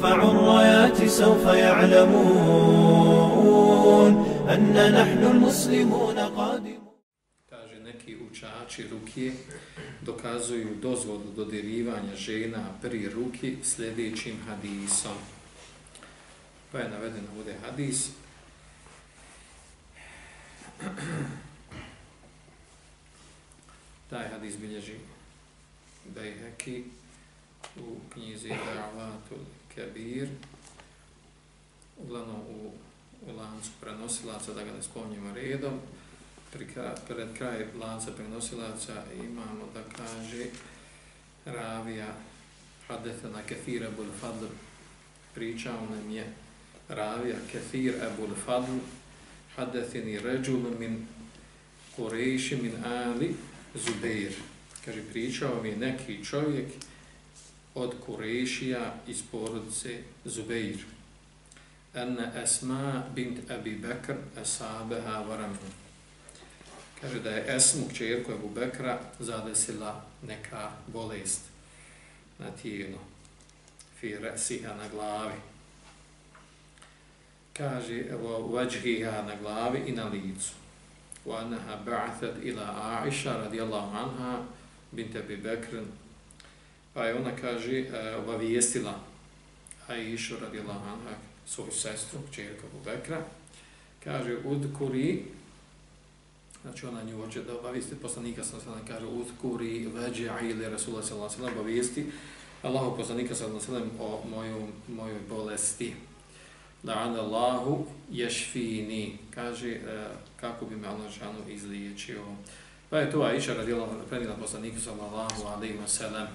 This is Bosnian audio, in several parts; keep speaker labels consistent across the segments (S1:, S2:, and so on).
S1: نرفع الرايات سوف يعلمون أن نحن المسلمون قادمون
S2: Kaže, neki učači ruke dokazuju dozvolu dodirivanja žena pri ruki sljedećim hadisom. Pa je naveden ovdje hadis. Taj hadis bilježi Bejheki u knjizi Da'vatul Kebir, uglavnom u, u lancu prenosilaca, da ga ne spomnjemo redom, pri pred kraj lanca prenosilaca imamo da kaže Ravija Hadethana Kefir Ebul Fadl. Pričao nam je Ravija Kefir Ebul Fadl. Hadethini Ređul min Kurejši min Ali Zubeir. Kaže pričao mi je neki čovjek od Kurešija iz porodice Zubeir. Anna Esma bint Abi Bekr esabeha varamu. Kaže da je Esmu, čerku Abu Bekra, zadesila neka bolest na tijelu. Fire siha na glavi. Kaže, evo, vajhiha na glavi i na licu. Wa anaha ba'athat ila Aisha radijallahu anha bint Abi Bekr Pa je ona, kaže, e, obavijestila Aisha radijallahu anha, svoju sestru, čerka Bubekra, kaže, udkuri, znači ona nju hoće da obavijesti, poslanika sa sallam kaže, udkuri veđa ili Rasulullah sallam sallam obavijesti, Allahu poslanika sallam sallam o moju, mojoj bolesti. Da Allahu ješfini, kaže, e, kako bi me Allah žanu izliječio. Pa je to Aisha radijallahu anha, predila poslanika sallallahu alaihi wa sallam,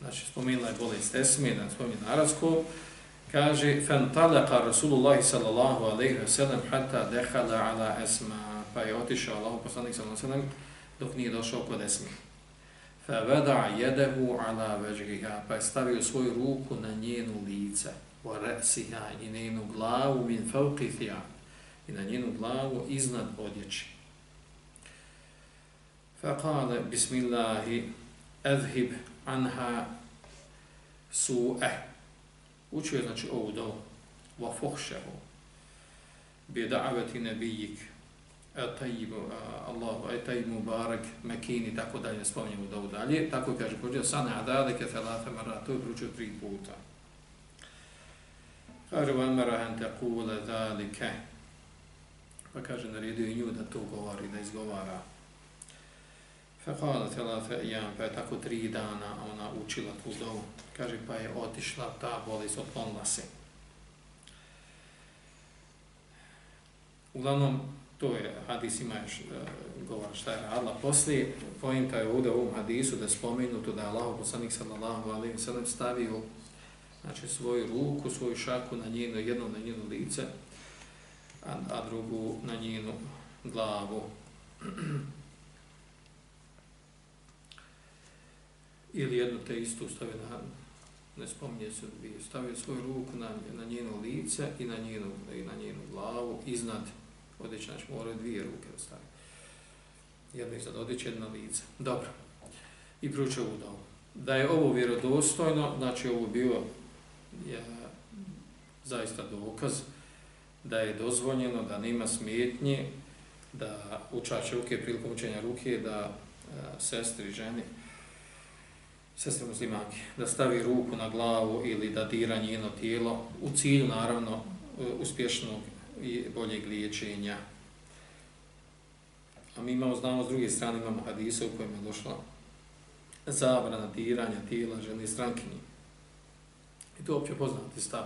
S2: znači spomenula je bolest Esme, da spomeni na arabsko, kaže, فَنْتَلَقَ رَسُولُ اللَّهِ sallallahu اللَّهُ عَلَيْهُ وَسَلَمْ حَتَى دَحَلَ عَلَى Esma, pa je otišao Allah poslanik sallam sallam, dok nije došao kod Esme. فَوَدَعْ يَدَهُ عَلَى wajhiha, pa je stavio svoju ruku na njenu lice, وَرَسِهَا i njenu glavu min فَوْقِثِهَا i na njenu glavu iznad odjeći. فَقَالَ بِسْمِ اللَّهِ اَذْهِبْ anha su'e. Učio je znači ovu dovu. Wa fuhšehu. Bi da'avati nebijik. Etajibu, Allahu, etajibu mubarak, mekini, tako dalje, spominjemo dovu dalje. Tako kaže, pođe, sana adadeke thalate mara, to je pručio tri puta. Kaže, wa amara an taqula dhalike. Pa kaže, naredio i nju da to govori, da izgovara. Fekala telafe ijam, pa je tako tri dana ona učila tu dovu. Kaže, pa je otišla ta bolest, otklonila se. Uglavnom, to je, hadis ima još e, uh, govor šta je radila. Poslije, pojenta je ovdje u ovom hadisu da je spomenuto da je Allah, poslanik sallallahu alaihi wa sallam, stavio znači, svoju ruku, svoju šaku na njeno, jedno na njeno lice, a, a drugu na njenu glavu. ili jedno te isto stave na, ne spominje se dvije, stavio svoju ruku na, na njeno lice i na njenu, i na njenu glavu, iznad odjeća, znači moraju dvije ruke da stavio. Jedna iznad odjeća, jedna lice. Dobro. I pručio u domu. Da je ovo vjerodostojno, znači ovo bio je, zaista dokaz da je dozvoljeno, da nema smetnje, da učače ruke prilikom učenja ruke, da a, sestri, ženi, sestre muslimanke, da stavi ruku na glavu ili da dira njeno tijelo u cilju, naravno, e, uspješnog i boljeg liječenja. A mi imamo, znamo, s druge strane imamo hadise u kojima je došla zabrana diranja tijela žene strankinje. I to je uopće poznati stav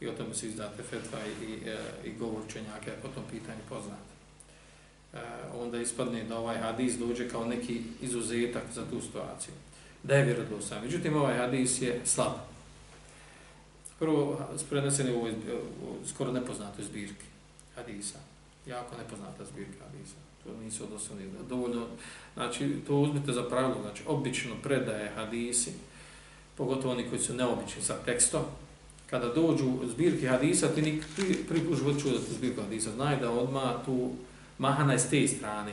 S2: i o tome se izdate fetva i, i, e, i govor čenjaka je po tom pitanju poznat. E, onda ispadne da ovaj hadis dođe kao neki izuzetak za tu situaciju da je vjerodostan. Međutim, ovaj hadis je slab. Prvo, prenesen je u ovoj skoro nepoznatoj zbirki hadisa. Jako nepoznata zbirka hadisa. To nisu odnosili. dovoljno. Znači, to uzmite za pravilo. Znači, obično predaje hadisi, pogotovo oni koji su neobični sa tekstom, kada dođu zbirke hadisa, ti ni prvi put čuo da tu zbirku hadisa. Znaj da odma tu mahana je s te strane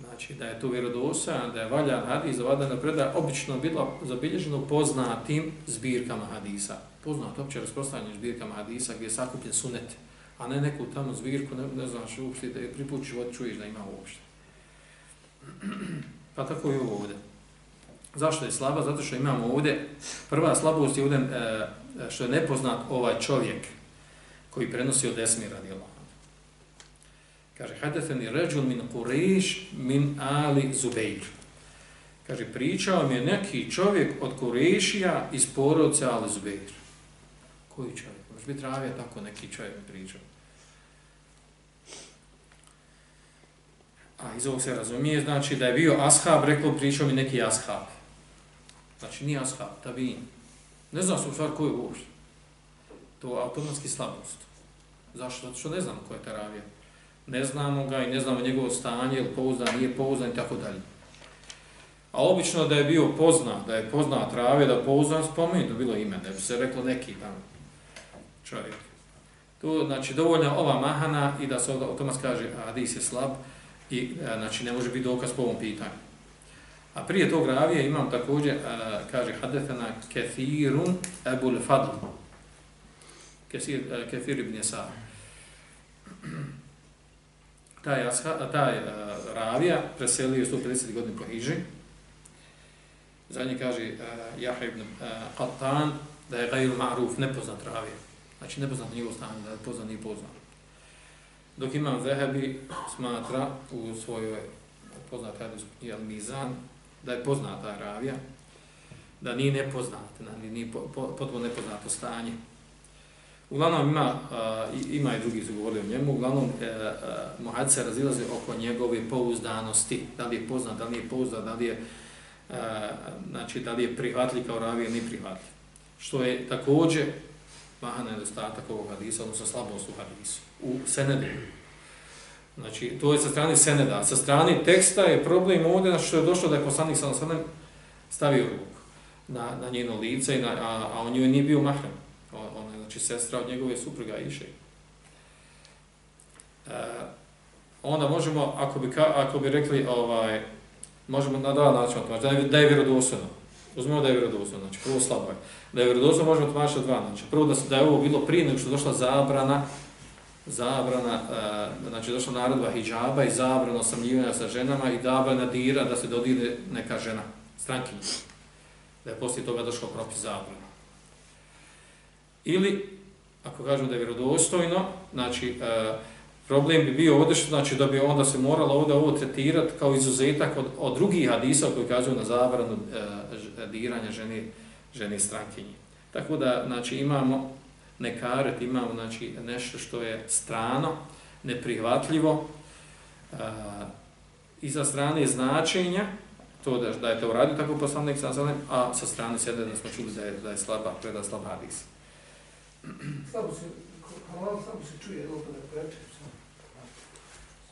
S2: znači da je to vjerodostojan, da je valjan hadis, da na predaja obično bila zabilježeno poznatim zbirkama hadisa. Poznat opće rasprostavljanje zbirkama hadisa gdje je sakupljen sunet, a ne neku tamo zbirku, ne, ne znaš uopšte, da je priput život čuješ da ima uopšte. Pa tako i ovo ovdje. Zašto je slaba? Zato što imamo ovdje, prva slabost je ovdje e, e, što je nepoznat ovaj čovjek koji prenosi od Esmira djelova Kaže, hadetheni ređul min Kureš min Ali Zubejr. Kaže, pričao mi je neki čovjek od Kurešija iz porodce Ali Zubejr. Koji čovjek? Može biti ravija tako neki čovjek mi pričao. A iz ovog se razumije, znači da je bio ashab, reklo, pričao mi neki ashab. Znači nije ashab, tabin. Ne znam se u stvari koji je uopšte. To je automatski slabost. Zašto? Zato što ne znam ko je taravija ne znamo ga i ne znamo njegovo stanje, ili pouzdan, nije pouzdan i tako dalje. A obično da je bio poznat, da je poznat trave, da pouzdan spomenuto bilo ime, da bi se reklo neki tamo čovjek. Tu, znači, dovoljna ova mahana i da se o tome kaže Adis je slab i e, znači, ne može biti dokaz po ovom pitanju. A prije tog ravije imam također, a, kaže Hadefena kefirun Ebul Fadl. Kethir, e, ibn Jesar taj, asha, taj uh, ravija preselio 150 godina po Hiži. Zadnji kaže e, uh, Jaha ibn e, uh, Qatan da je gajru ma'ruf, nepoznat ravija. Znači nepoznat njegov stan, da je poznat, nije poznat. Dok imam Zehebi smatra u svojoj poznat hadisu jel Mizan, da je poznata ravija, da nije nepoznat, da nije potpuno nepoznato stanje. Uglavnom ima, uh, ima i drugi su govorili o njemu, uglavnom e, e, uh, uh, Mohad se razilaze oko njegove pouzdanosti, da li je poznat, da li je pouzdan, da li je, uh, znači, da li je prihvatljiv kao ravi ili prihvatljiv. Što je također maha nedostatak ovog hadisa, odnosno slabost u hadisu, u senedu. Znači, to je sa strane seneda. Sa strane teksta je problem ovdje na što je došlo da je poslanik sa stavio ruku na, na njeno lice, i na, a, a on njoj nije bio mahrem On, je znači sestra od njegove supruga Iše. E, onda možemo, ako bi, ako bi rekli, ovaj, možemo na dva načina tumačiti, da je, da je vjerodostojno. Uzmemo da je vjerodostojno, znači prvo slabo je. Da je vjerodostojno možemo tumačiti dva načina. Prvo da, se, da je ovo bilo prije nego što došla zabrana, zabrana, e, znači došla naredba hijjaba i zabrana osamljivanja sa ženama i zabrana dira da se dodire neka žena, strankinja. Da je poslije toga došlo propis zabrana. Ili, ako kažemo da je vjerodostojno, znači, e, problem bi bio ovdje, znači da bi onda se moralo ovdje ovo tretirati kao izuzetak od, od drugih hadisa koji kazuju na zabranu e, diranja žene, žene strankinje. Tako da, znači, imamo nekaret, imamo znači, nešto što je strano, neprihvatljivo, e, i sa strane značenja, to da, da je to uradio tako poslanik sa a sa strane sede da smo čuli da je, da je slaba, preda slab hadis.
S3: Slabo se, halal slabo se čuje, jedno pa da preče.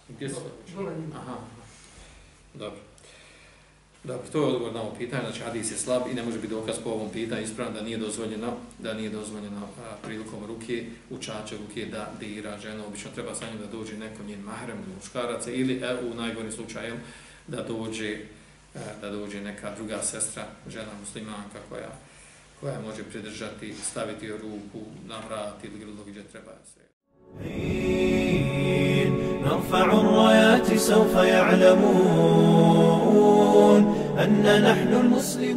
S2: Gdje se Aha, dobro. Dobro, to je odgovor na ovo pitanje, znači hadis je slab i ne može biti dokaz po ovom pitanju, ispravno da nije dozvoljeno, da nije dozvoljeno a, prilikom ruke, učače ruke da dira ženu, obično treba sa njim da dođe neko njen mahrem ili muškarac ili e, u najgorim slučaju da dođe, e, da dođe neka druga sestra, žena muslimanka koja koja može pridržati, staviti ruku na vrat ili bilo gdje treba se.
S1: نرفع الرايات سوف يعلمون أن نحن المسلمون